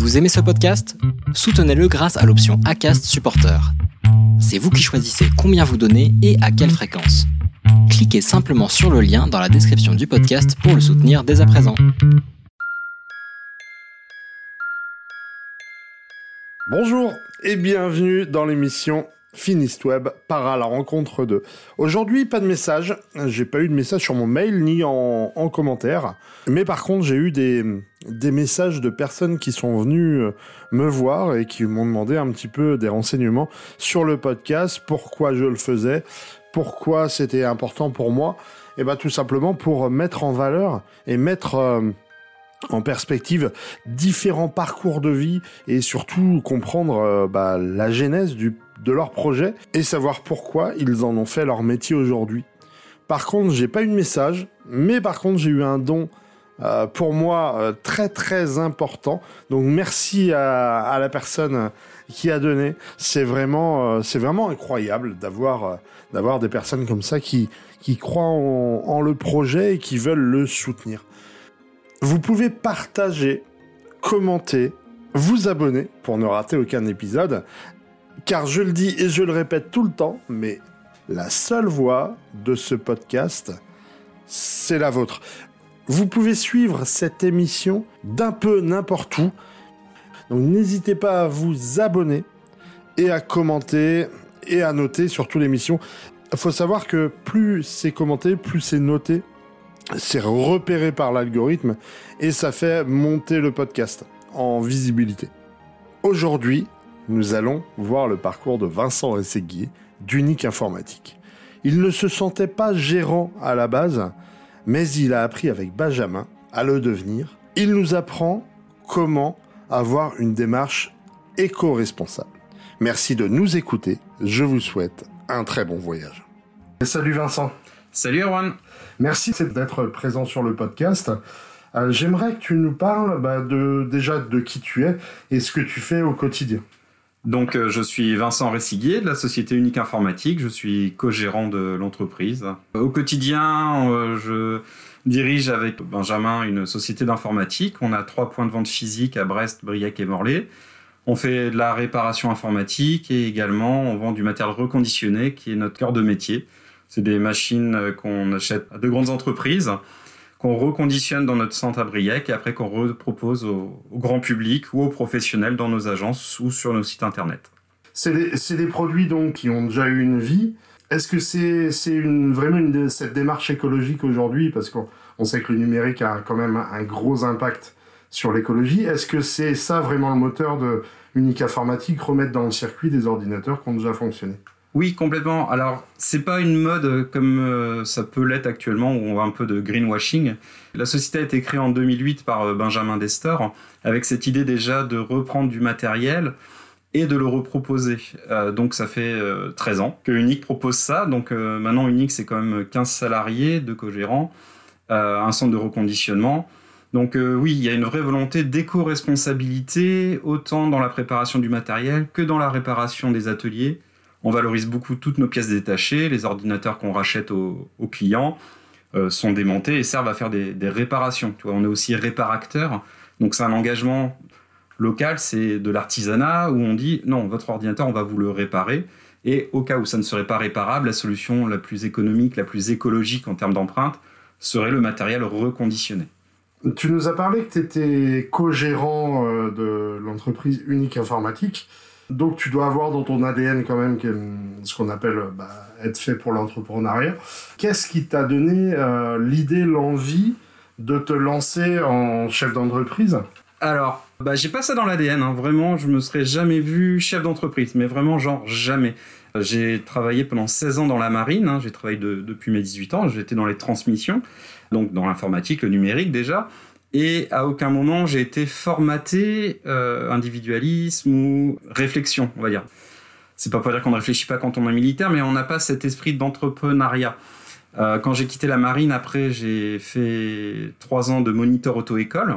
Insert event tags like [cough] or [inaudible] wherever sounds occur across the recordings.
Vous aimez ce podcast? Soutenez-le grâce à l'option ACAST Supporter. C'est vous qui choisissez combien vous donnez et à quelle fréquence. Cliquez simplement sur le lien dans la description du podcast pour le soutenir dès à présent. Bonjour et bienvenue dans l'émission Finist Web part à la rencontre de. Aujourd'hui, pas de message. J'ai pas eu de message sur mon mail ni en, en commentaire. Mais par contre, j'ai eu des, des messages de personnes qui sont venues euh, me voir et qui m'ont demandé un petit peu des renseignements sur le podcast, pourquoi je le faisais, pourquoi c'était important pour moi. Et bah, tout simplement pour mettre en valeur et mettre, euh, en perspective différents parcours de vie et surtout comprendre euh, bah, la genèse du, de leur projet et savoir pourquoi ils en ont fait leur métier aujourd'hui. Par contre, j'ai pas eu de message, mais par contre, j'ai eu un don euh, pour moi euh, très très important. Donc merci à, la personne qui a donné. C'est vraiment euh, c'est vraiment incroyable d'avoir des personnes comme ça qui qui croient en, en le projet et qui veulent le soutenir. Vous pouvez partager, commenter, vous abonner pour ne rater aucun épisode, car je le dis et je le répète tout le temps, mais la seule voix de ce podcast, c'est la vôtre. Vous pouvez suivre cette émission d'un peu n'importe où. Donc n'hésitez pas à vous abonner et à commenter et à noter surtout l'émission. Il faut savoir que plus c'est commenté, plus c'est noté, c'est repéré par l'algorithme et ça fait monter le podcast en visibilité. Aujourd'hui, nous allons voir le parcours de Vincent Rességuier d'Unique Informatique. Il ne se sentait pas gérant à la base, mais il a appris avec Benjamin à le devenir. Il nous apprend comment avoir une démarche éco-responsable. Merci de nous écouter. Je vous souhaite un très bon voyage. Salut Vincent. Salut Erwan. Merci d'être présent sur le podcast. Euh, J'aimerais que tu nous parles bah, de, déjà de qui tu es et ce que tu fais au quotidien. Donc, euh, je suis Vincent Ressiguier de la société Unique Informatique. Je suis co-gérant de l'entreprise. Au quotidien, euh, je dirige avec Benjamin une société d'informatique. On a trois points de vente physiques à Brest, Briec et Morlaix. On fait de la réparation informatique et également on vend du matériel reconditionné qui est notre cœur de métier. C'est des machines qu'on achète à de grandes entreprises, qu'on reconditionne dans notre centre à Briec et après qu'on repropose au, grand public ou aux professionnels dans nos agences ou sur nos sites internet. C'est des, produits donc qui ont déjà eu une vie. Est-ce que c'est une, vraiment une, cette démarche écologique aujourd'hui? Parce qu'on on sait que le numérique a quand même un gros impact sur l'écologie. Est-ce que c'est ça vraiment le moteur de Unique Informatique, remettre dans le circuit des ordinateurs qui ont déjà fonctionné? Oui, complètement. Alors, c'est pas une mode comme euh, ça peut l'être actuellement, où on voit un peu de greenwashing. La société a été créée en 2008 par euh, Benjamin Destor, avec cette idée déjà de reprendre du matériel et de le reproposer. Euh, donc, ça fait 13 ans que Unique propose ça. Donc, maintenant, Unique, c'est quand même 15 salariés, deux co-gérants, un centre de reconditionnement. Donc oui, il y a une vraie volonté d'éco-responsabilité, autant dans la préparation du matériel que dans la réparation des ateliers on valorise beaucoup toutes nos pièces détachées. Les ordinateurs qu'on rachète aux, clients euh, sont démontés et servent à faire des, réparations. Tu on est aussi réparacteur. Donc c'est un engagement local, c'est de l'artisanat où on dit non, votre ordinateur, on va vous le réparer. Et au cas où ça ne serait pas réparable, la solution la plus économique, la plus écologique en termes d'empreinte serait le matériel reconditionné. Tu nous as parlé que tu étais co-gérant euh, de l'entreprise Unique Informatique. Donc tu dois avoir dans ton ADN quand même ce qu'on appelle bah, être fait pour l'entrepreneuriat. Qu'est-ce qui t'a donné euh, l'idée, l'envie de te lancer en chef d'entreprise? Alors, bah, j'ai pas ça dans l'ADN, hein. vraiment, je me serais jamais vu chef d'entreprise, mais vraiment genre jamais. J'ai travaillé pendant 16 ans dans la marine, hein. j'ai travaillé de, depuis mes 18 ans, j'étais dans les transmissions, donc dans l'informatique, le numérique déjà. Et à aucun moment j'ai été formaté euh, individualisme ou réflexion, on va dire. C'est pas pour dire qu'on ne réfléchit pas quand on est militaire, mais on n'a pas cet esprit d'entrepreneuriat. Euh, quand j'ai quitté la marine, après j'ai fait trois ans de moniteur auto-école.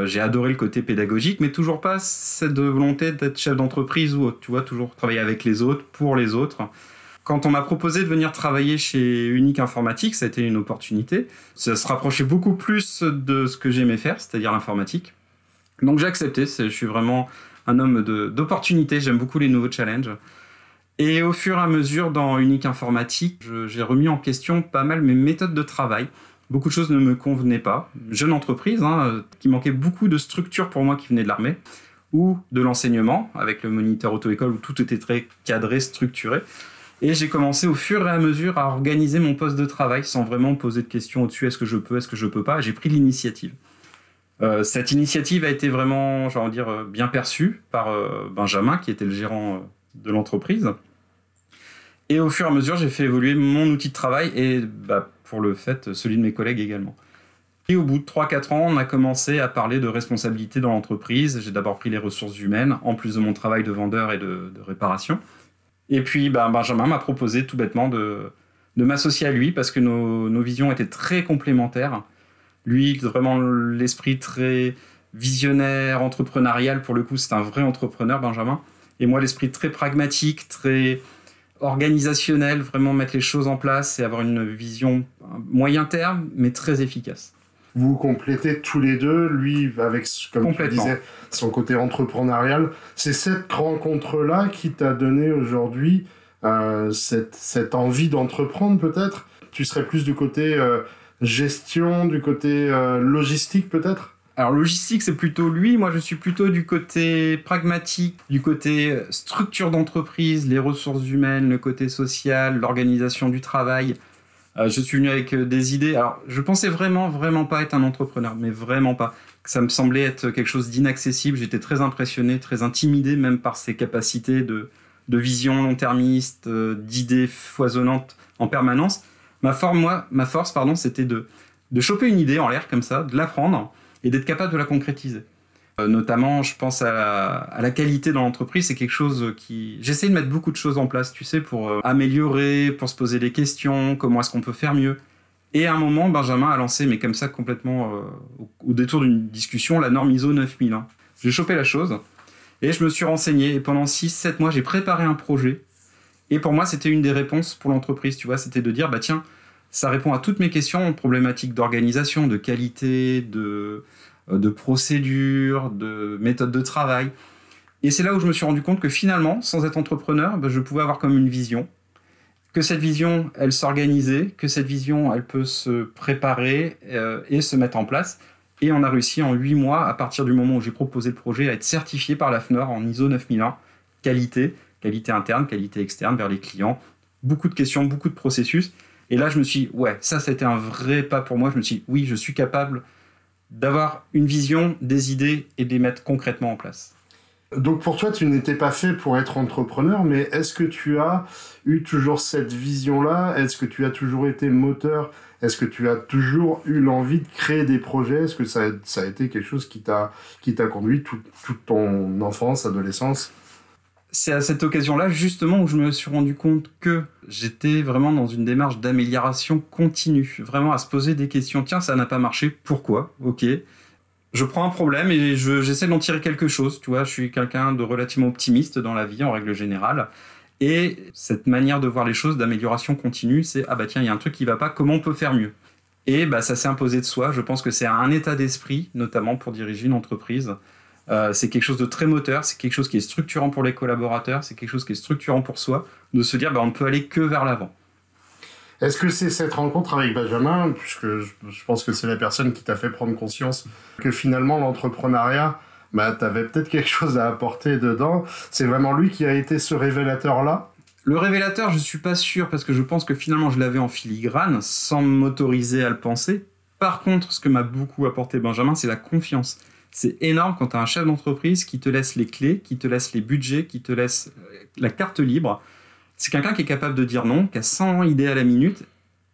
Euh, j'ai adoré le côté pédagogique, mais toujours pas cette volonté d'être chef d'entreprise ou tu vois, toujours travailler avec les autres, pour les autres. Quand on m'a proposé de venir travailler chez Unique Informatique, ça a été une opportunité. Ça se rapprochait beaucoup plus de ce que j'aimais faire, c'est-à-dire l'informatique. Donc j'ai accepté, je suis vraiment un homme d'opportunité, j'aime beaucoup les nouveaux challenges. Et au fur et à mesure, dans Unique Informatique, j'ai remis en question pas mal mes méthodes de travail. Beaucoup de choses ne me convenaient pas. Jeune entreprise, hein, qui manquait beaucoup de structure pour moi qui venait de l'armée, ou de l'enseignement, avec le moniteur auto-école où tout était très cadré, structuré. Et j'ai commencé au fur et à mesure à organiser mon poste de travail sans vraiment me poser de questions au-dessus, est-ce que je peux, est-ce que je peux pas. J'ai pris l'initiative. Euh, cette initiative a été vraiment, j'ai dire, euh, bien perçue par euh, Benjamin, qui était le gérant de l'entreprise. Et au fur et à mesure, j'ai fait évoluer mon outil de travail et bah, pour le fait, celui de mes collègues également. Et au bout de 3-4 ans, on a commencé à parler de responsabilité dans l'entreprise. J'ai d'abord pris les ressources humaines, en plus de mon travail de vendeur et de, réparation. Et puis bah, Benjamin m'a proposé tout bêtement de, de m'associer à lui parce que nos, nos, visions étaient très complémentaires. Lui, vraiment l'esprit très visionnaire, entrepreneurial, pour le coup, c'est un vrai entrepreneur, Benjamin. Et moi, l'esprit très pragmatique, très organisationnel, vraiment mettre les choses en place et avoir une vision moyen terme, mais très efficace. Vous complétez tous les deux, lui avec, comme tu disais, son côté entrepreneurial. C'est cette rencontre-là qui t'a donné aujourd'hui euh, cette, cette, envie d'entreprendre peut-être? Tu serais plus du côté euh, gestion, du côté euh, logistique peut-être? Alors logistique, c'est plutôt lui. Moi, je suis plutôt du côté pragmatique, du côté structure d'entreprise, les ressources humaines, le côté social, l'organisation du travail. Euh, je suis venu avec euh, des idées. Alors, je pensais vraiment, vraiment pas être un entrepreneur, mais vraiment pas. Ça me semblait être quelque chose d'inaccessible. J'étais très impressionné, très intimidé même par ses capacités de, de vision long-termiste, d'idées foisonnantes en permanence. Ma, force, pardon, c'était de, de choper une idée en l'air comme ça, de l'apprendre et d'être capable de la concrétiser. Euh, notamment, je pense à la, qualité dans l'entreprise, c'est quelque chose qui... J'essaie de mettre beaucoup de choses en place, tu sais, pour euh, améliorer, pour se poser des questions, comment est-ce qu'on peut faire mieux. Et à un moment, Benjamin a lancé, mais comme ça complètement euh, au, détour d'une discussion, la norme ISO 9001. J'ai chopé la chose et je me suis renseigné et pendant 6-7 mois, j'ai préparé un projet. Et pour moi, c'était une des réponses pour l'entreprise, tu vois, c'était de dire, bah tiens, ça répond à toutes mes questions, problématiques d'organisation, de qualité, de, de procédure, de méthode de travail. Et c'est là où je me suis rendu compte que finalement, sans être entrepreneur, ben, je pouvais avoir comme une vision, que cette vision, elle s'organisait, que cette vision, elle peut se préparer euh, et se mettre en place. Et on a réussi en huit mois, à partir du moment où j'ai proposé le projet, à être certifié par la FNOR en ISO 9001, qualité, qualité interne, qualité externe vers les clients. Beaucoup de questions, beaucoup de processus. Et là, je me suis dit, ouais, ça, c'était un vrai pas pour moi. Je me suis dit, oui, je suis capable d'avoir une vision, des idées et de les mettre concrètement en place. Donc pour toi, tu n'étais pas fait pour être entrepreneur, mais est-ce que tu as eu toujours cette vision-là? Est-ce que tu as toujours été moteur? Est-ce que tu as toujours eu l'envie de créer des projets? Est-ce que ça, a été quelque chose qui t'a conduit toute ton enfance, adolescence? C'est à cette occasion-là, justement, où je me suis rendu compte que j'étais vraiment dans une démarche d'amélioration continue. Vraiment à se poser des questions. Tiens, ça n'a pas marché. Pourquoi? Ok. Je prends un problème et j'essaie d'en tirer quelque chose. Tu vois, je suis quelqu'un de relativement optimiste dans la vie, en règle générale. Et cette manière de voir les choses d'amélioration continue, c'est ah bah tiens, il y a un truc qui va pas, comment on peut faire mieux? Et bah ça s'est imposé de soi. Je pense que c'est un état d'esprit, notamment pour diriger une entreprise. Euh, c'est quelque chose de très moteur, c'est quelque chose qui est structurant pour les collaborateurs, c'est quelque chose qui est structurant pour soi, de se dire bah, on ne peut aller que vers l'avant. Est-ce que c'est cette rencontre avec Benjamin, puisque je pense que c'est la personne qui t'a fait prendre conscience que finalement l'entrepreneuriat, bah, tu avais peut-être quelque chose à apporter dedans, c'est vraiment lui qui a été ce révélateur-là? Le révélateur, je ne suis pas sûr parce que je pense que finalement je l'avais en filigrane sans m'autoriser à le penser. Par contre, ce que m'a beaucoup apporté Benjamin, c'est la confiance. C'est énorme quand tu as un chef d'entreprise qui te laisse les clés, qui te laisse les budgets, qui te laisse euh, la carte libre. C'est quelqu'un qui est capable de dire non, qui a 100 idées à la minute,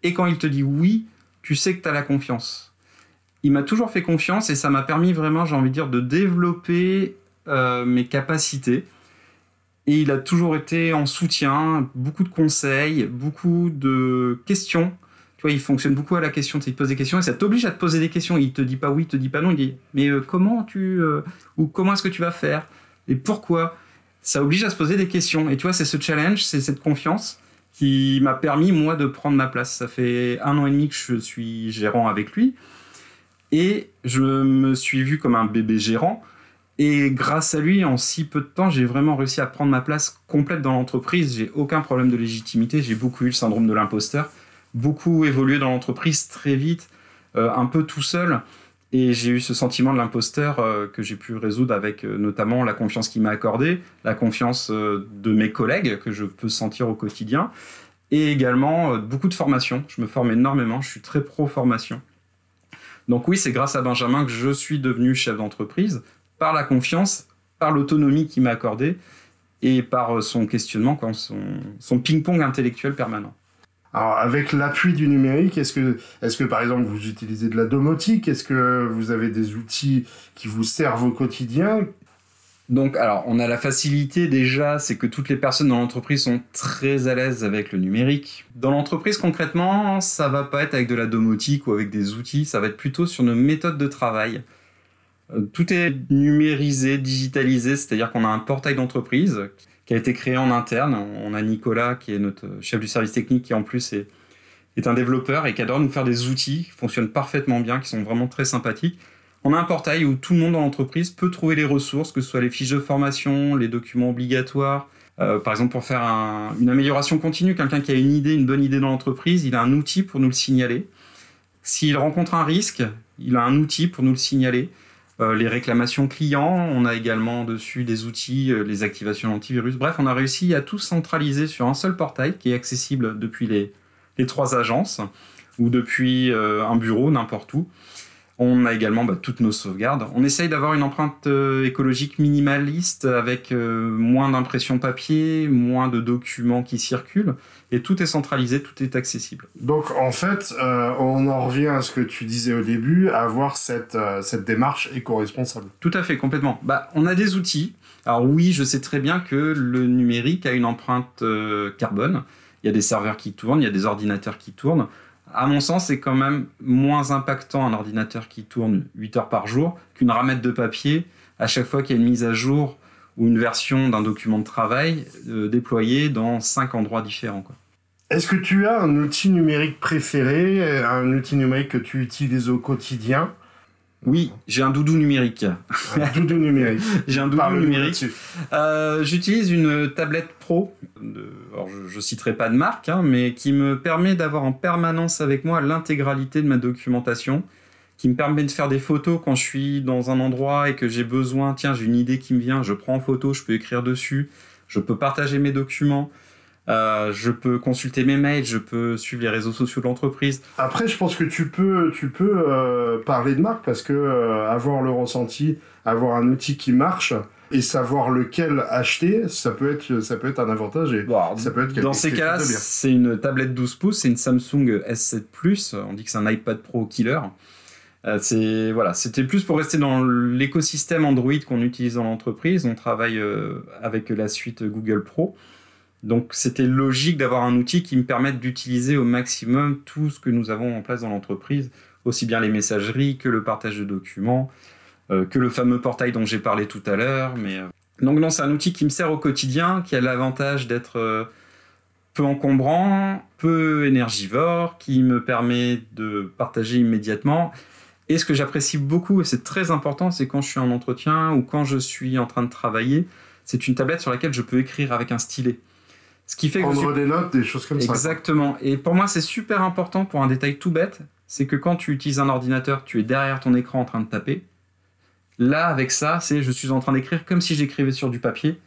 et quand il te dit oui, tu sais que tu as la confiance. Il m'a toujours fait confiance et ça m'a permis vraiment, j'ai envie de dire, de développer euh, mes capacités. Et il a toujours été en soutien, beaucoup de conseils, beaucoup de questions tu vois, il fonctionne beaucoup à la question. Il te pose des questions et ça t'oblige à te poser des questions. Il te dit pas oui, il te dit pas non. Il dit mais euh, comment tu euh, ou comment est-ce que tu vas faire et pourquoi? Ça oblige à se poser des questions. Et tu vois, c'est ce challenge, c'est cette confiance qui m'a permis moi de prendre ma place. Ça fait un an et demi que je suis gérant avec lui et je me suis vu comme un bébé gérant. Et grâce à lui, en si peu de temps, j'ai vraiment réussi à prendre ma place complète dans l'entreprise. J'ai aucun problème de légitimité. J'ai beaucoup eu le syndrome de l'imposteur, beaucoup évolué dans l'entreprise très vite, euh, un peu tout seul. Et j'ai eu ce sentiment de l'imposteur euh, que j'ai pu résoudre avec euh, notamment la confiance qu'il m'a accordée, la confiance de mes collègues que je peux sentir au quotidien, et également beaucoup de formation. Je me forme énormément, je suis très pro-formation. Donc oui, c'est grâce à Benjamin que je suis devenu chef d'entreprise par la confiance, par l'autonomie qu'il m'a accordée et par son questionnement, son, son ping-pong intellectuel permanent. Alors, avec l'appui du numérique, est-ce que, est-ce que par exemple vous utilisez de la domotique? Est-ce que vous avez des outils qui vous servent au quotidien? Donc, alors, on a la facilité déjà, c'est que toutes les personnes dans l'entreprise sont très à l'aise avec le numérique. Dans l'entreprise, concrètement, ça va pas être avec de la domotique ou avec des outils, ça va être plutôt sur nos méthodes de travail. Euh, tout est numérisé, digitalisé, c'est-à-dire qu'on a un portail d'entreprise qui a été créé en interne. On a Nicolas, qui est notre chef du service technique, qui en plus est, un développeur et qui adore nous faire des outils qui fonctionnent parfaitement bien, qui sont vraiment très sympathiques. On a un portail où tout le monde dans l'entreprise peut trouver les ressources, que ce soit les fiches de formation, les documents obligatoires. Euh, par exemple, pour faire une amélioration continue, quelqu'un qui a une idée, une bonne idée dans l'entreprise, il a un outil pour nous le signaler. S'il rencontre un risque, il a un outil pour nous le signaler. Euh, les réclamations clients, on a également dessus des outils, euh, les activations antivirus. Bref, on a réussi à tout centraliser sur un seul portail qui est accessible depuis les, trois agences ou depuis euh, un bureau, n'importe où. On a également bah, toutes nos sauvegardes. On essaye d'avoir une empreinte écologique minimaliste avec moins d'impression papier, moins de documents qui circulent et tout est centralisé, tout est accessible. Donc en fait, euh, on en revient à ce que tu disais au début, à avoir cette, euh, cette démarche éco-responsable. Tout à fait, complètement. Bah, on a des outils. Alors oui, je sais très bien que le numérique a une empreinte euh, carbone. Il y a des serveurs qui tournent, il y a des ordinateurs qui tournent. À mon sens, c'est quand même moins impactant un ordinateur qui tourne 8 heures par jour qu'une ramette de papier à chaque fois qu'il y a une mise à jour ou une version d'un document de travail euh, déployé dans cinq endroits différents. Est-ce que tu as un outil numérique préféré, un outil numérique que tu utilises au quotidien? Oui, j'ai un doudou numérique. Un doudou numérique. [laughs] j'ai un doudou numérique. Euh, j'utilise une tablette pro. alors je, ne citerai pas de marque, hein, mais qui me permet d'avoir en permanence avec moi l'intégralité de ma documentation qui me permet de faire des photos quand je suis dans un endroit et que j'ai besoin, tiens, j'ai une idée qui me vient, je prends en photo, je peux écrire dessus, je peux partager mes documents, euh, je peux consulter mes mails, je peux suivre les réseaux sociaux de l'entreprise. Après, je pense que tu peux, tu peux euh, parler de marque parce que euh, avoir le ressenti, avoir un outil qui marche et savoir lequel acheter, ça peut être, ça peut être un avantage et ça peut être Dans ces cas-là, c'est une tablette 12 pouces, c'est une Samsung S7 Plus. On dit que c'est un iPad Pro killer. C'est voilà, c'était plus pour rester dans l'écosystème Android qu'on utilise dans l'entreprise. On travaille avec la suite Google Pro. Donc c'était logique d'avoir un outil qui me permette d'utiliser au maximum tout ce que nous avons en place dans l'entreprise, aussi bien les messageries que le partage de documents, euh, que le fameux portail dont j'ai parlé tout à l'heure. Mais donc non, c'est un outil qui me sert au quotidien, qui a l'avantage d'être peu encombrant, peu énergivore, qui me permet de partager immédiatement et ce que j'apprécie beaucoup, et c'est très important, c'est quand je suis en entretien ou quand je suis en train de travailler, c'est une tablette sur laquelle je peux écrire avec un stylet. Ce qui fait Prendre des notes, des choses comme ça. Exactement. Et pour moi, c'est super important pour un détail tout bête, c'est que quand tu utilises un ordinateur, tu es derrière ton écran en train de taper. Là, avec ça, c'est je suis en train d'écrire comme si j'écrivais sur du papier.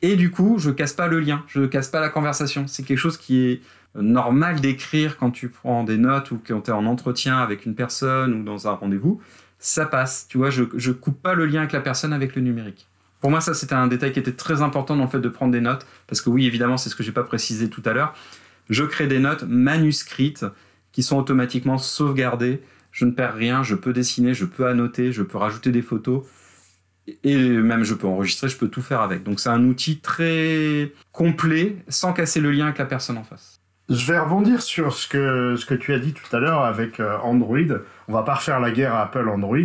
Et du coup, je casse pas le lien, je casse pas la conversation. C'est quelque chose qui est normal d'écrire quand tu prends des notes ou quand tu es en entretien avec une personne ou dans un rendez-vous, ça passe. Tu vois, je, je coupe pas le lien avec la personne avec le numérique. Pour moi, ça, c'était un détail qui était très important dans le fait de prendre des notes, parce que oui, évidemment, c'est ce que j'ai pas précisé tout à l'heure. Je crée des notes manuscrites qui sont automatiquement sauvegardées. Je ne perds rien, je peux dessiner, je peux annoter, je peux rajouter des photos et même je peux enregistrer, je peux tout faire avec. Donc c'est un outil très complet sans casser le lien avec la personne en face. Je vais rebondir sur ce que, tu as dit tout à l'heure avec euh, Android. On va pas refaire la guerre à Apple Android.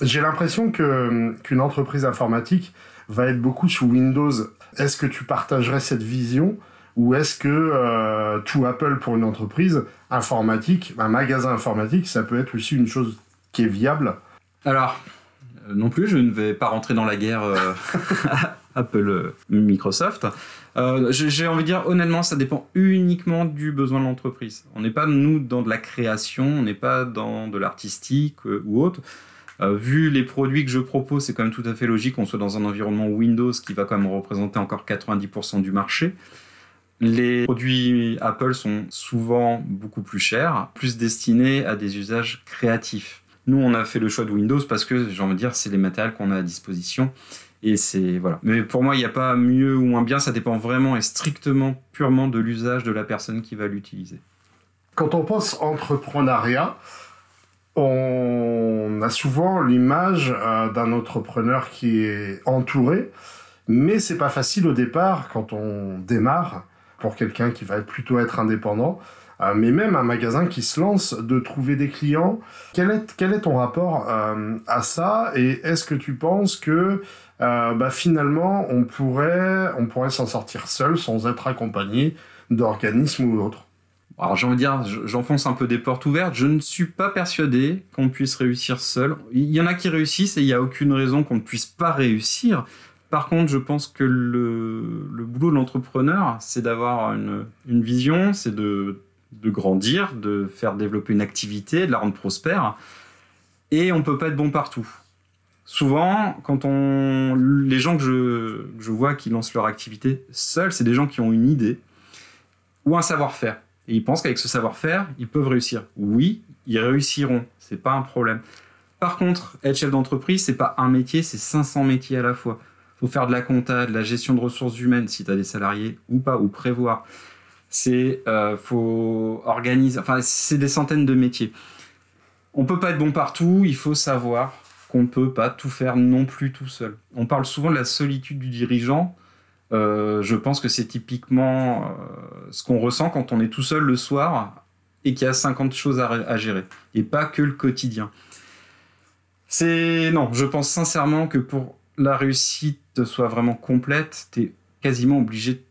J'ai l'impression que qu'une entreprise informatique va être beaucoup sous Windows. Est-ce que tu partagerais cette vision ou est-ce que euh, tout Apple pour une entreprise informatique, un magasin informatique, ça peut être aussi une chose qui est viable? Alors, Euh, non plus, je ne vais pas rentrer dans la guerre euh, [laughs] Apple Microsoft. J'ai envie de dire honnêtement, ça dépend uniquement du besoin de l'entreprise. On n'est pas nous dans de la création, on n'est pas dans de l'artistique ou autre. Vu les produits que je propose, c'est quand même tout à fait logique qu'on soit dans un environnement Windows qui va quand même représenter encore 90% du marché. Les produits Apple sont souvent beaucoup plus chers, plus destinés à des usages créatifs. Nous, on a fait le choix de Windows parce que, j'ai envie de dire, c'est les matériels qu'on a à disposition. Et c'est voilà. Mais pour moi, il n'y a pas mieux ou moins bien. Ça dépend vraiment et strictement, purement de l'usage de la personne qui va l'utiliser. Quand on pense entrepreneuriat, on a souvent l'image euh, d'un entrepreneur qui est entouré, mais c'est pas facile au départ quand on démarre pour quelqu'un qui va plutôt être indépendant, euh, mais même un magasin qui se lance, de trouver des clients. Quel est, quel est ton rapport euh, à ça Et est-ce que tu penses que bah, finalement on pourrait, on pourrait s'en sortir seul sans être accompagné d'organismes ou d'autres alors j'ai envie de dire, j'enfonce un peu des portes ouvertes. Je ne suis pas persuadé qu'on puisse réussir seul. Il y en a qui réussissent et il n'y a aucune raison qu'on ne puisse pas réussir. Par contre, je pense que le, boulot de l'entrepreneur, c'est d'avoir une, vision, c'est de, grandir, de faire développer une activité, de la rendre prospère. Et on ne peut pas être bon partout. Souvent, quand on, les gens que je, vois qui lancent leur activité seuls, c'est des gens qui ont une idée ou un savoir-faire. Et ils pensent qu'avec ce savoir-faire, ils peuvent réussir. Oui, ils réussiront. C'est pas un problème. Par contre, être chef d'entreprise, c'est pas un métier, c'est 500 métiers à la fois faut faire de la compta, de la gestion de ressources humaines si tu as des salariés ou pas, ou prévoir. C'est euh, faut organiser, enfin c'est des centaines de métiers. On peut pas être bon partout, il faut savoir qu'on ne peut pas tout faire non plus tout seul. On parle souvent de la solitude du dirigeant. Euh, je pense que c'est typiquement euh, ce qu'on ressent quand on est tout seul le soir et qu'il y a 50 choses à, gérer, et pas que le quotidien. C'est non, je pense sincèrement que pour la réussite soit vraiment complète, tu es quasiment obligé de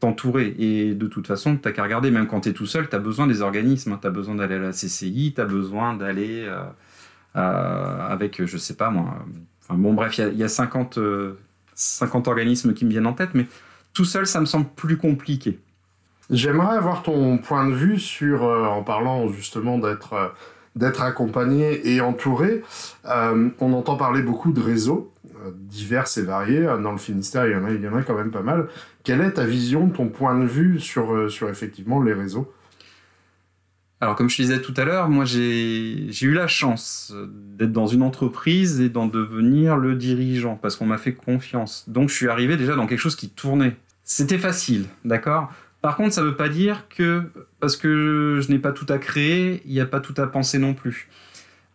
t'entourer. Et de toute façon, tu qu'à regarder, même quand tu es tout seul, tu as besoin des organismes, tu as besoin d'aller à la CCI, tu as besoin d'aller euh, avec, je sais pas moi. Bon, bref, il y, a, 50, 50 euh, organismes qui me viennent en tête, mais tout seul, ça me semble plus compliqué. J'aimerais avoir ton point de vue sur, en parlant justement d'être d'être accompagné et entouré. on entend parler beaucoup de réseaux diverses et variées. Dans le Finistère, il y en a, il y en a quand même pas mal. Quelle est ta vision, ton point de vue sur, euh, sur effectivement les réseaux? Alors, comme je disais tout à l'heure, moi j'ai eu la chance d'être dans une entreprise et d'en devenir le dirigeant parce qu'on m'a fait confiance. Donc, je suis arrivé déjà dans quelque chose qui tournait. C'était facile, d'accord? Par contre, ça ne veut pas dire que parce que je n'ai pas tout à créer, il n'y a pas tout à penser non plus.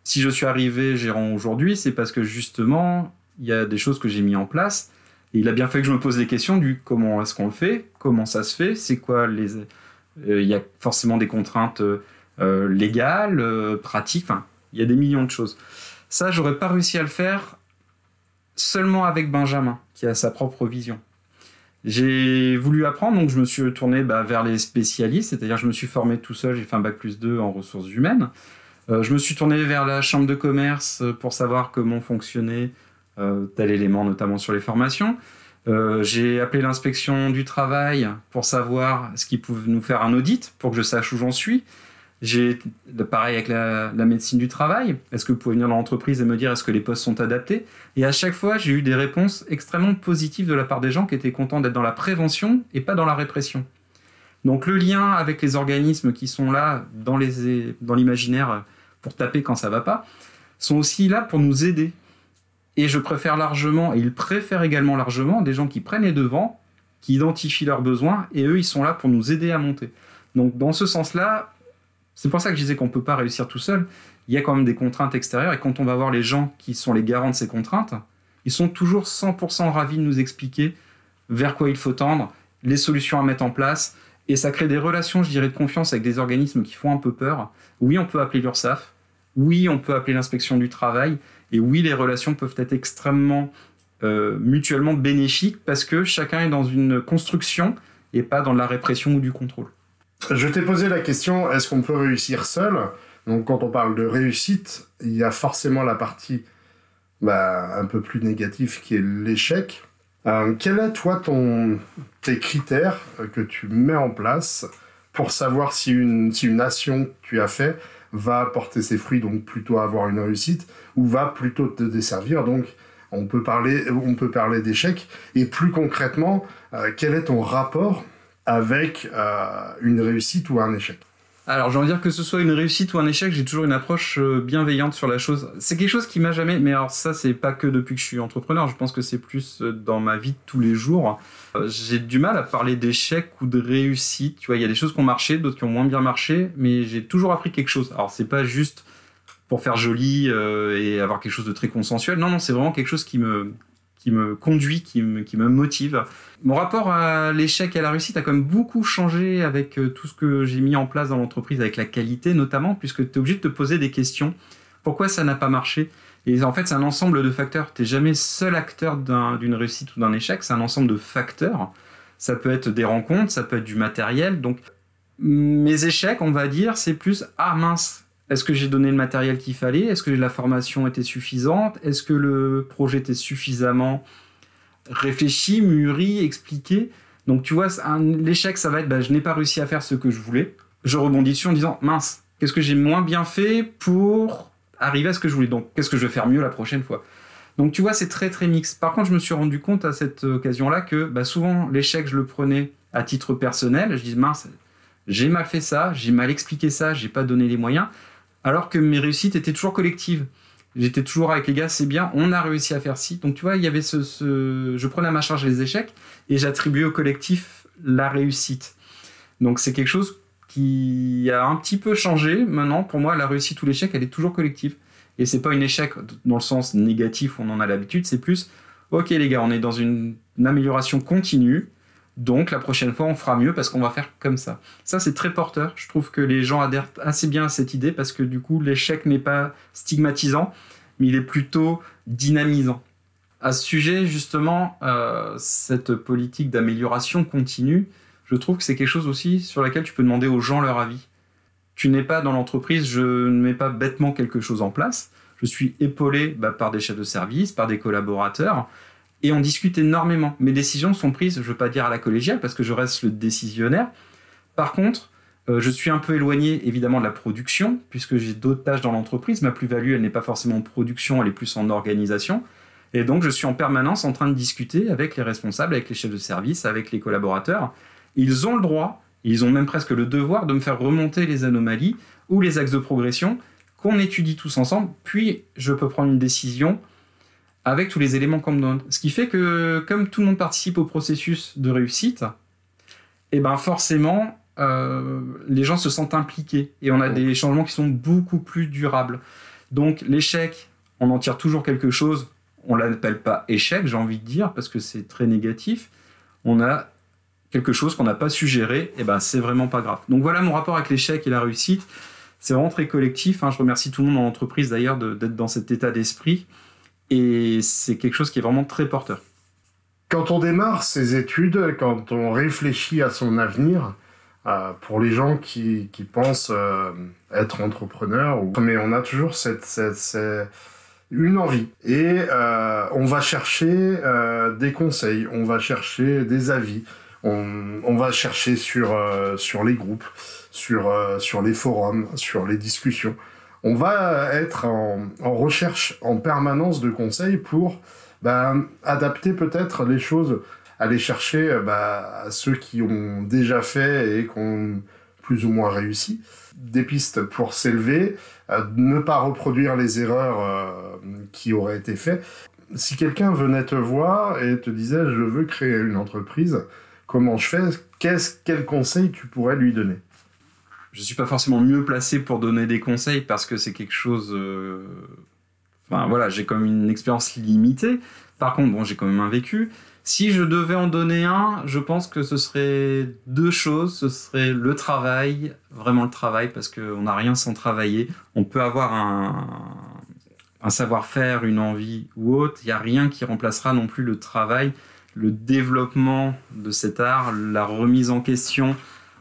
Si je suis arrivé gérant aujourd'hui, c'est parce que justement, il y a des choses que j'ai mis en place. Et il a bien fait que je me pose des questions du comment est-ce qu'on le fait, comment ça se fait, c'est quoi les. Euh, il y a forcément des contraintes euh, légales, euh, pratiques, enfin, il y a des millions de choses. Ça, j'aurais pas réussi à le faire seulement avec Benjamin, qui a sa propre vision. J'ai voulu apprendre, donc je me suis tourné bah, vers les spécialistes, c'est-à-dire je me suis formé tout seul, j'ai fait un bac plus 2 en ressources humaines. je me suis tourné vers la chambre de commerce pour savoir comment fonctionnait euh, tel élément notamment sur les formations. Euh, j'ai appelé l'inspection du travail pour savoir ce qu'ils pouvaient nous faire un audit pour que je sache où j'en suis. J'ai pareil avec la, médecine du travail. Est-ce que vous pouvez venir dans l'entreprise et me dire est-ce que les postes sont adaptés? Et à chaque fois, j'ai eu des réponses extrêmement positives de la part des gens qui étaient contents d'être dans la prévention et pas dans la répression. Donc le lien avec les organismes qui sont là dans l'imaginaire pour taper quand ça va pas, sont aussi là pour nous aider. Et je préfère largement, et ils préfèrent également largement, des gens qui prennent les devants, qui identifient leurs besoins, et eux, ils sont là pour nous aider à monter. Donc, dans ce sens-là, c'est pour ça que je disais qu'on ne peut pas réussir tout seul. Il y a quand même des contraintes extérieures, et quand on va voir les gens qui sont les garants de ces contraintes, ils sont toujours 100% ravis de nous expliquer vers quoi il faut tendre, les solutions à mettre en place, et ça crée des relations, je dirais, de confiance avec des organismes qui font un peu peur. Oui, on peut appeler l'URSSAF, oui, on peut appeler l'inspection du travail, et oui, les relations peuvent être extrêmement euh, mutuellement bénéfiques parce que chacun est dans une construction et pas dans la répression ou du contrôle. Je t'ai posé la question, est-ce qu'on peut réussir seul? Donc quand on parle de réussite, il y a forcément la partie bah, un peu plus négatif qui est l'échec. Euh, quel est toi ton tes critères que tu mets en place pour savoir si une si une action que tu as fait va porter ses fruits donc plutôt avoir une réussite ou va plutôt te desservir? Donc on peut parler parler d'échec et plus concrètement euh, quel est ton rapport avec euh, une réussite ou un échec alors, j'ai envie de dire que ce soit une réussite ou un échec, j'ai toujours une approche euh, bienveillante sur la chose. C'est quelque chose qui m'a jamais. Mais alors, ça, c'est pas que depuis que je suis entrepreneur. Je pense que c'est plus euh, dans ma vie de tous les jours. J'ai du mal à parler d'échec ou de réussite. Tu vois, il y a des choses qui ont marché, d'autres qui ont moins bien marché, mais j'ai toujours appris quelque chose. Alors, c'est pas juste pour faire joli et avoir quelque chose de très consensuel. Non, non, c'est vraiment quelque chose qui me qui me conduit, qui me, motive. Mon rapport à l'échec et à la réussite a quand même beaucoup changé avec euh, tout ce que j'ai mis en place dans l'entreprise, avec la qualité notamment, puisque tu es obligé de te poser des questions. Pourquoi ça n'a pas marché? Et en fait, c'est un ensemble de facteurs. Tu n'es jamais seul acteur d'une réussite ou d'un échec, c'est un ensemble de facteurs. Ça peut être des rencontres, ça peut être du matériel. Donc, mes échecs, on va dire, c'est plus ah mince, est-ce que j'ai donné le matériel qu'il fallait? Est-ce que la formation était suffisante? Est-ce que le projet était suffisamment réfléchi, mûri, expliqué? Donc tu vois, l'échec, ça va être, bah, je n'ai pas réussi à faire ce que je voulais. Je rebondis dessus en disant, mince, qu'est-ce que j'ai moins bien fait pour arriver à ce que je voulais? Donc qu'est-ce que je vais faire mieux la prochaine fois? Donc tu vois, c'est très très mix. Par contre, je me suis rendu compte à cette occasion-là que bah, souvent l'échec, je le prenais à titre personnel. Je dis mince, j'ai mal fait ça, j'ai mal expliqué ça, j'ai pas donné les moyens alors que mes réussites étaient toujours collectives. J'étais toujours avec les gars, c'est bien, on a réussi à faire ci. Donc tu vois, il y avait ce, je prenais à ma charge les échecs et j'attribuais au collectif la réussite. Donc c'est quelque chose qui a un petit peu changé. Maintenant, pour moi, la réussite ou l'échec, elle est toujours collective. Et c'est pas un échec dans le sens négatif où on en a l'habitude, c'est plus, ok les gars, on est dans une amélioration continue. Donc la prochaine fois, on fera mieux parce qu'on va faire comme ça. Ça, c'est très porteur. Je trouve que les gens adhèrent assez bien à cette idée parce que du coup, l'échec n'est pas stigmatisant, mais il est plutôt dynamisant. À ce sujet, justement, euh, cette politique d'amélioration continue, je trouve que c'est quelque chose aussi sur laquelle tu peux demander aux gens leur avis. Tu n'es pas dans l'entreprise, je ne mets pas bêtement quelque chose en place. Je suis épaulé bah, par des chefs de service, par des collaborateurs et on discute énormément. Mes décisions sont prises, je ne veux pas dire à la collégiale parce que je reste le décisionnaire. Par contre, euh, je suis un peu éloigné évidemment de la production puisque j'ai d'autres tâches dans l'entreprise. Ma plus-value, elle n'est pas forcément en production, elle est plus en organisation. Et donc, je suis en permanence en train de discuter avec les responsables, avec les chefs de service, avec les collaborateurs. Ils ont le droit, ils ont même presque le devoir de me faire remonter les anomalies ou les axes de progression qu'on étudie tous ensemble. Puis, je peux prendre une décision avec tous les éléments qu'on me donne. Ce qui fait que comme tout le monde participe au processus de réussite, et eh ben forcément, euh, les gens se sentent impliqués et on a des changements qui sont beaucoup plus durables. Donc l'échec, on en tire toujours quelque chose. On l'appelle pas échec, j'ai envie de dire, parce que c'est très négatif. On a quelque chose qu'on n'a pas su gérer, et ben c'est vraiment pas grave. Donc voilà mon rapport avec l'échec et la réussite. C'est vraiment très collectif. Hein. Je remercie tout le monde dans l'entreprise d'ailleurs d'être dans cet état d'esprit. Et c'est quelque chose qui est vraiment très porteur. Quand on démarre ses études, quand on réfléchit à son avenir, euh, pour les gens qui, qui pensent euh, être entrepreneurs, mais on a toujours cette, cette, une envie. Et euh, on va chercher des conseils, on va chercher des avis, on, on va chercher sur, sur les groupes, sur, sur les forums, sur les discussions on va être en, recherche en permanence de conseils pour bah, adapter peut-être les choses, aller chercher bah, à ceux qui ont déjà fait et qui ont plus ou moins réussi, des pistes pour s'élever, euh, ne pas reproduire les erreurs euh, qui auraient été faites. Si quelqu'un venait te voir et te disait je veux créer une entreprise, comment je fais? Qu'est-ce, Quel conseil tu pourrais lui donner? Je suis pas forcément mieux placé pour donner des conseils parce que c'est quelque chose. Euh, enfin voilà, j'ai même une expérience limitée. Par contre, bon, j'ai quand même un vécu. Si je devais en donner un, je pense que ce serait deux choses. Ce serait le travail, vraiment le travail, parce qu'on n'a rien sans travailler. On peut avoir un, un savoir-faire, une envie ou autre. Il n'y a rien qui remplacera non plus le travail, le développement de cet art, la remise en question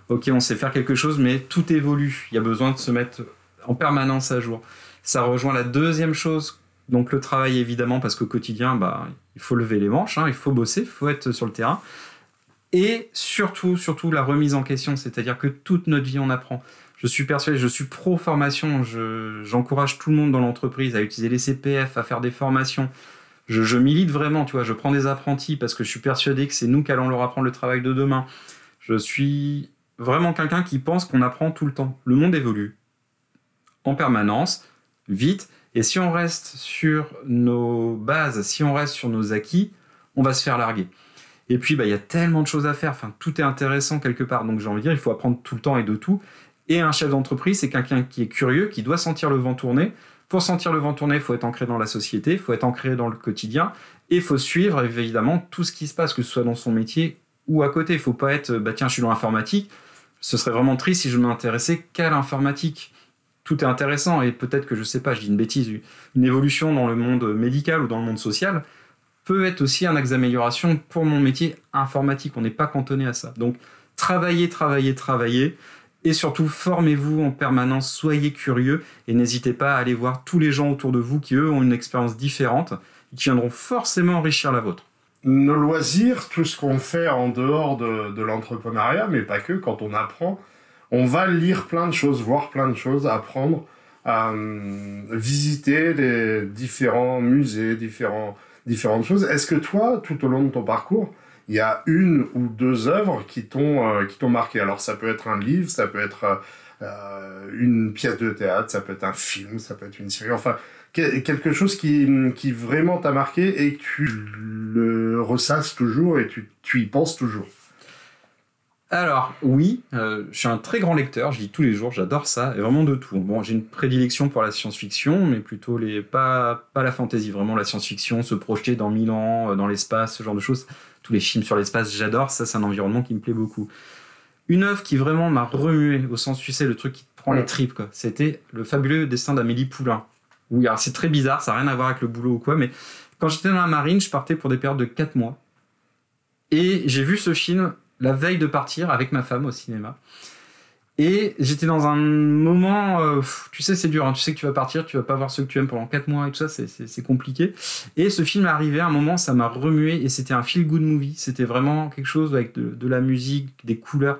ok, on sait faire quelque chose, mais tout évolue. Il y a besoin de se mettre en permanence à jour. Ça rejoint la deuxième chose Donc le travail évidemment parce qu'au quotidien, bah, il faut lever les manches, hein, il faut bosser, il faut être sur le terrain. Et surtout, surtout la remise en question, c'est-à-dire que toute notre vie on apprend. Je suis persuadé, je suis pro formation, j'encourage tout le monde dans l'entreprise à utiliser les CPF, à faire des formations. Je, je, milite vraiment, tu vois, je prends des apprentis parce que je suis persuadé que c'est nous qui allons leur apprendre le travail de demain. Je suis vraiment quelqu'un qui pense qu'on apprend tout le temps. Le monde évolue en permanence, vite, et si on reste sur nos bases, si on reste sur nos acquis, on va se faire larguer. Et puis, bah, il y a tellement de choses à faire. Enfin, tout est intéressant quelque part. Donc, j'ai envie de dire, il faut apprendre tout le temps et de tout. Et un chef d'entreprise, c'est quelqu'un qui est curieux, qui doit sentir le vent tourner. Pour sentir le vent tourner, il faut être ancré dans la société, il faut être ancré dans le quotidien, et il faut suivre évidemment tout ce qui se passe, que ce soit dans son métier ou à côté. Il faut pas être, bah tiens, je suis dans l'informatique. Ce serait vraiment triste si je m'intéressais qu'à l'informatique. Tout est intéressant et peut-être que je sais pas, je dis une bêtise, une évolution dans le monde médical ou dans le monde social peut être aussi un axe d'amélioration pour mon métier informatique. On n'est pas cantonné à ça. Donc, travaillez, travaillez, travaillez. Et surtout, formez-vous en permanence, soyez curieux et n'hésitez pas à aller voir tous les gens autour de vous qui, eux, ont une expérience différente et qui viendront forcément enrichir la vôtre. Nos loisirs, tout ce qu'on fait en dehors de, l'entrepreneuriat, mais pas que, quand on apprend, on va lire plein de choses, voir plein de choses, apprendre, euh, visiter les différents musées, différents, différentes choses. Est-ce que toi, tout au long de ton parcours, il y a une ou deux œuvres qui t'ont euh, marqué? Alors ça peut être un livre, ça peut être euh, une pièce de théâtre, ça peut être un film, ça peut être une série, enfin quelque chose qui, qui vraiment t'a marqué et que tu le ressasses toujours et tu, tu y penses toujours. Alors oui, euh, je suis un très grand lecteur, je lis tous les jours, j'adore ça, et vraiment de tout. Bon, j'ai une prédilection pour la science-fiction, mais plutôt les pas pas la fantasy, vraiment la science-fiction, se projeter dans mille ans, dans l'espace, ce genre de choses tous les films sur l'espace, j'adore. Ça, c'est un environnement qui me plaît beaucoup. Une œuvre qui vraiment m'a remué, au sens, tu sais, le truc qui te prend les tripes, quoi. C'était Le fabuleux destin d'Amélie Poulain. Oui, alors c'est très bizarre, ça n'a rien à voir avec le boulot ou quoi, mais quand j'étais dans la marine, je partais pour des périodes de 4 mois. Et j'ai vu ce film la veille de partir avec ma femme au cinéma. Et j'étais dans un moment, euh, tu sais, c'est dur, hein, tu sais que tu vas partir, tu vas pas voir ceux que tu aimes pendant 4 mois et tout ça, c'est compliqué. Et ce film est arrivé à un moment, ça m'a remué et c'était un feel good movie. C'était vraiment quelque chose avec de, la musique, des couleurs.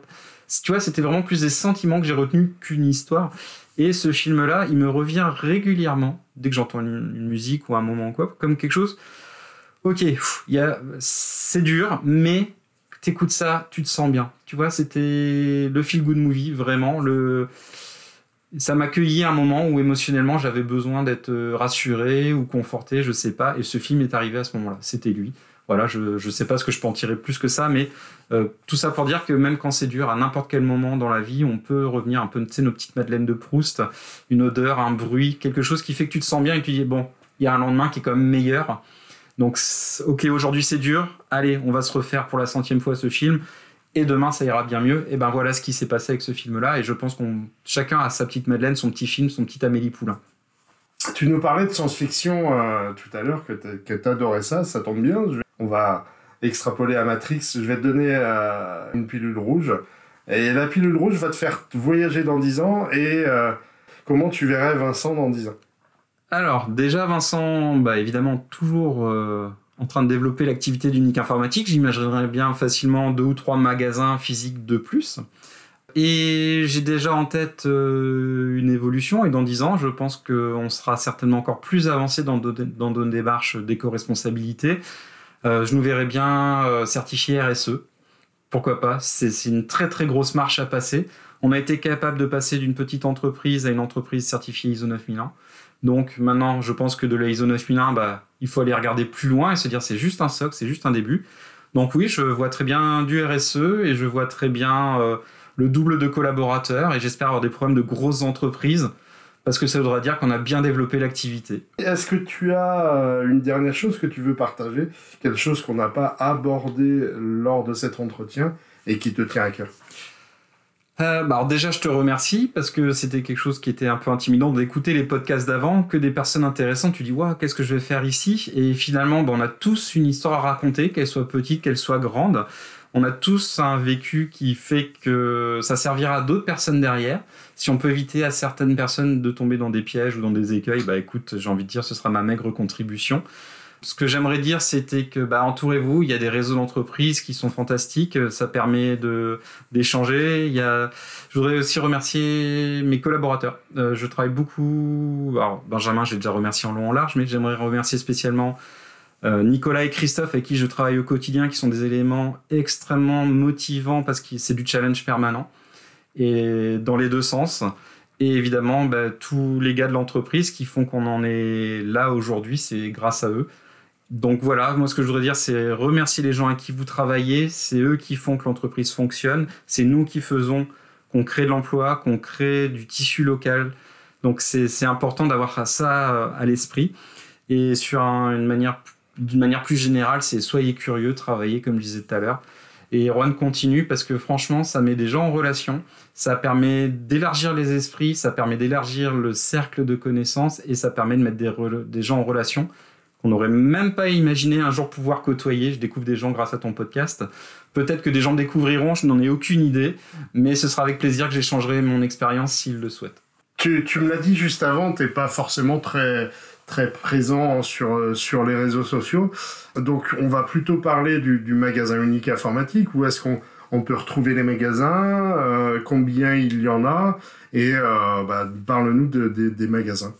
Tu vois, c'était vraiment plus des sentiments que j'ai retenus qu'une histoire. Et ce film-là, il me revient régulièrement, dès que j'entends une, musique ou un moment quoi, comme quelque chose. Ok, c'est dur, mais t'écoutes ça, tu te sens bien. Tu vois, c'était le feel good movie, vraiment. Le... Ça m'a accueilli à un moment où émotionnellement j'avais besoin d'être euh, rassuré ou conforté, je sais pas. Et ce film est arrivé à ce moment-là. C'était lui. Voilà, je ne sais pas ce que je peux en tirer plus que ça, mais euh, tout ça pour dire que même quand c'est dur, à n'importe quel moment dans la vie, on peut revenir un peu, tu sais, nos petites madeleines de Proust, une odeur, un bruit, quelque chose qui fait que tu te sens bien et tu dis, bon, il y a un lendemain qui est quand même meilleur. Donc, ok, aujourd'hui c'est dur. Allez, on va se refaire pour la centième fois ce film. Et demain, ça ira bien mieux. Et ben voilà ce qui s'est passé avec ce film-là. Et je pense qu'on chacun a sa petite Madeleine, son petit film, son petit Amélie Poulain. Tu nous parlais de science-fiction euh, tout à l'heure, que tu adorais ça. Ça tombe bien. On va extrapoler à Matrix. Je vais te donner euh, une pilule rouge. Et la pilule rouge va te faire voyager dans 10 ans. Et euh, comment tu verrais Vincent dans 10 ans? Alors, déjà, Vincent, bah, évidemment, toujours euh, en train de développer l'activité d'unique informatique. J'imaginerais bien facilement deux ou trois magasins physiques de plus. Et j'ai déjà en tête une évolution, et dans dix ans, je pense qu'on sera certainement encore plus avancé dans, dans nos démarches d'éco-responsabilité. Euh, je nous verrais bien certifié RSE. Pourquoi pas? C'est une très très grosse marche à passer. On a été capable de passer d'une petite entreprise à une entreprise certifiée ISO 9001. Donc maintenant, je pense que de la ISO 9001, bah, il faut aller regarder plus loin et se dire c'est juste un socle, c'est juste un début. Donc oui, je vois très bien du RSE et je vois très bien euh, le double de collaborateurs et j'espère avoir des problèmes de grosses entreprises parce que ça voudra dire qu'on a bien développé l'activité. Est-ce que tu as euh, une dernière chose que tu veux partager, quelque chose qu'on n'a pas abordé lors de cet entretien et qui te tient à cœur? Euh, bah, alors déjà, je te remercie parce que c'était quelque chose qui était un peu intimidant d'écouter les podcasts d'avant, que des personnes intéressantes. Tu dis, waouh, qu'est-ce que je vais faire ici? Et finalement, bah, on a tous une histoire à raconter, qu'elle soit petite, qu'elle soit grande. On a tous un vécu qui fait que ça servira à d'autres personnes derrière. Si on peut éviter à certaines personnes de tomber dans des pièges ou dans des écueils, bah écoute, j'ai envie de dire, ce sera ma maigre contribution. Ce que j'aimerais dire, c'était que bah, entourez-vous. Il y a des réseaux d'entreprises qui sont fantastiques. Ça permet de d'échanger. Il y a. Je voudrais aussi remercier mes collaborateurs. Euh, je travaille beaucoup. Alors Benjamin, j'ai déjà remercié en long en large, mais j'aimerais remercier spécialement Nicolas et Christophe avec qui je travaille au quotidien, qui sont des éléments extrêmement motivants parce que c'est du challenge permanent et dans les deux sens. Et évidemment, bah, tous les gars de l'entreprise qui font qu'on en est là aujourd'hui, c'est grâce à eux. Donc voilà, moi ce que je voudrais dire, c'est remercier les gens à qui vous travaillez. C'est eux qui font que l'entreprise fonctionne. C'est nous qui faisons qu'on crée de l'emploi, qu'on crée du tissu local. Donc c'est important d'avoir ça euh, à l'esprit. Et sur une manière, d'une manière plus générale, c'est soyez curieux, travaillez comme je disais tout à l'heure. Et Erwan continue parce que franchement, ça met des gens en relation, ça permet d'élargir les esprits, ça permet d'élargir le cercle de connaissances et ça permet de mettre des, gens en relation on n'aurait même pas imaginé un jour pouvoir côtoyer. Je découvre des gens grâce à ton podcast. Peut-être que des gens découvriront, je n'en ai aucune idée, mais ce sera avec plaisir que j'échangerai mon expérience s'ils le souhaitent. Tu, me l'as dit juste avant, tu n'es pas forcément très, très présent sur, sur les réseaux sociaux. Donc on va plutôt parler du, magasin unique informatique. Où est-ce qu'on on peut retrouver les magasins euh, Combien il y en a Et euh, bah, parle-nous des magasins.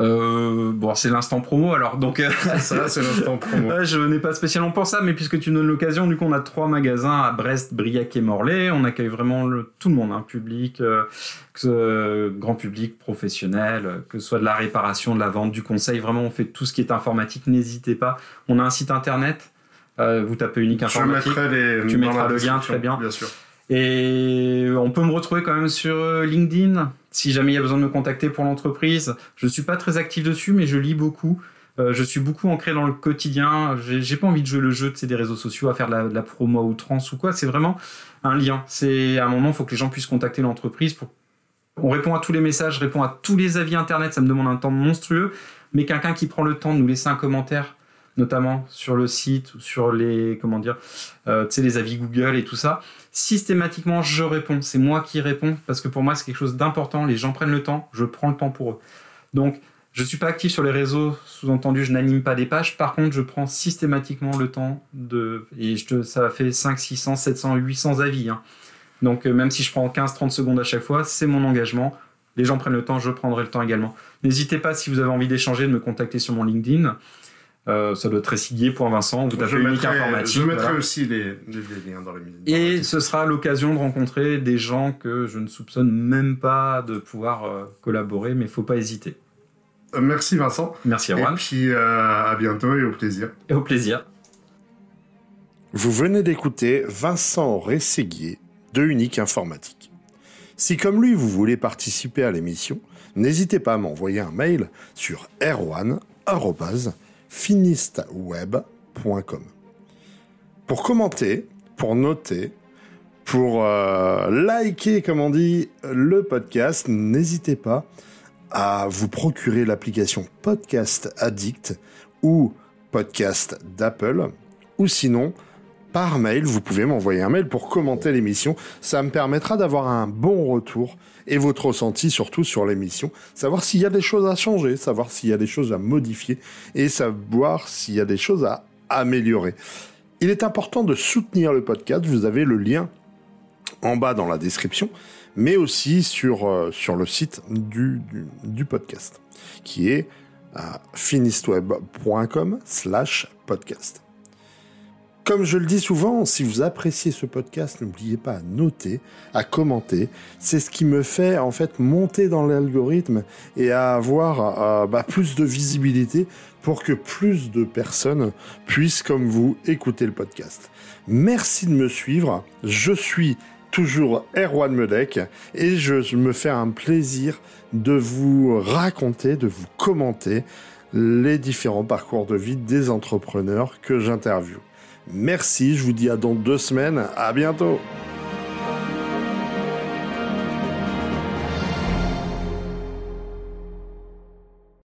Euh, bon, c'est l'instant promo, alors donc. Euh, [laughs] ça, c'est l'instant promo. je n'ai pas spécialement pour ça, mais puisque tu nous donnes l'occasion, du coup, on a trois magasins à Brest, Briac et Morlaix. On accueille vraiment tout le monde, hein, public, euh, que, grand public, professionnel, que ce soit de la réparation, de la vente, du conseil. Vraiment, on fait tout ce qui est informatique. N'hésitez pas. On a un site internet. vous tapez unique informatique. Je mettrai les, tu mettras le lien, très bien. Bien sûr. Et on peut me retrouver quand même sur euh, LinkedIn si jamais il y a besoin de me contacter pour l'entreprise. Je ne suis pas très actif dessus, mais je lis beaucoup. Euh, je suis beaucoup ancré dans le quotidien. J'ai pas envie de jouer le jeu de des réseaux sociaux à faire de la, promo ou trans ou quoi. C'est vraiment un lien. C'est à un moment, il faut que les gens puissent contacter l'entreprise. On répond à tous les messages, répond à tous les avis internet. Ça me demande un temps monstrueux. Mais quelqu'un qui prend le temps de nous laisser un commentaire, notamment sur le site ou sur les comment dire, euh, les avis Google et tout ça systématiquement je réponds. C'est moi qui réponds parce que pour moi c'est quelque chose d'important. Les gens prennent le temps, je prends le temps pour eux. Donc je suis pas actif sur les réseaux, sous-entendu je n'anime pas des pages. Par contre je prends systématiquement le temps de et je ça fait 5, 600, 700, 800 avis. Hein. Donc euh, même si je prends 15-30 secondes à chaque fois, c'est mon engagement. Les gens prennent le temps, je prendrai le temps également. N'hésitez pas si vous avez envie d'échanger, de me contacter sur mon LinkedIn. Euh, ça doit être pour Vincent, vous tapez Unique Informatique. Je mettrai aussi les, liens dans les Et ce sera l'occasion de rencontrer des gens que je ne soupçonne même pas de pouvoir euh, collaborer, mais il faut pas hésiter. Euh, merci Vincent. Merci Erwan. Et puis à bientôt et au plaisir. Et au plaisir. Vous venez d'écouter Vincent Rességuier de Unique Informatique. Si comme lui vous voulez participer à l'émission, n'hésitez pas à m'envoyer un mail sur r1 finistweb.com. Pour commenter, pour noter, pour euh, liker, comme on dit, le podcast, n'hésitez pas à vous procurer l'application Podcast Addict ou Podcast d'Apple, ou sinon par mail, vous pouvez m'envoyer un mail pour commenter l'émission. Ça me permettra d'avoir un bon retour et votre ressenti surtout sur l'émission. Savoir s'il y a des choses à changer, savoir s'il y a des choses à modifier et savoir s'il y a des choses à améliorer. Il est important de soutenir le podcast. Vous avez le lien en bas dans la description, mais aussi sur, euh, sur le site du, du, podcast, qui est à finistweb.com slash podcast. Comme je le dis souvent, si vous appréciez ce podcast, n'oubliez pas à noter, à commenter. C'est ce qui me fait en fait monter dans l'algorithme et à avoir euh, bah, plus de visibilité pour que plus de personnes puissent, comme vous, écouter le podcast. Merci de me suivre. Je suis toujours Erwan Medek et je me fais un plaisir de vous raconter, de vous commenter les différents parcours de vie des entrepreneurs que j'interviewe. Merci, je vous dis à dans deux semaines. À bientôt.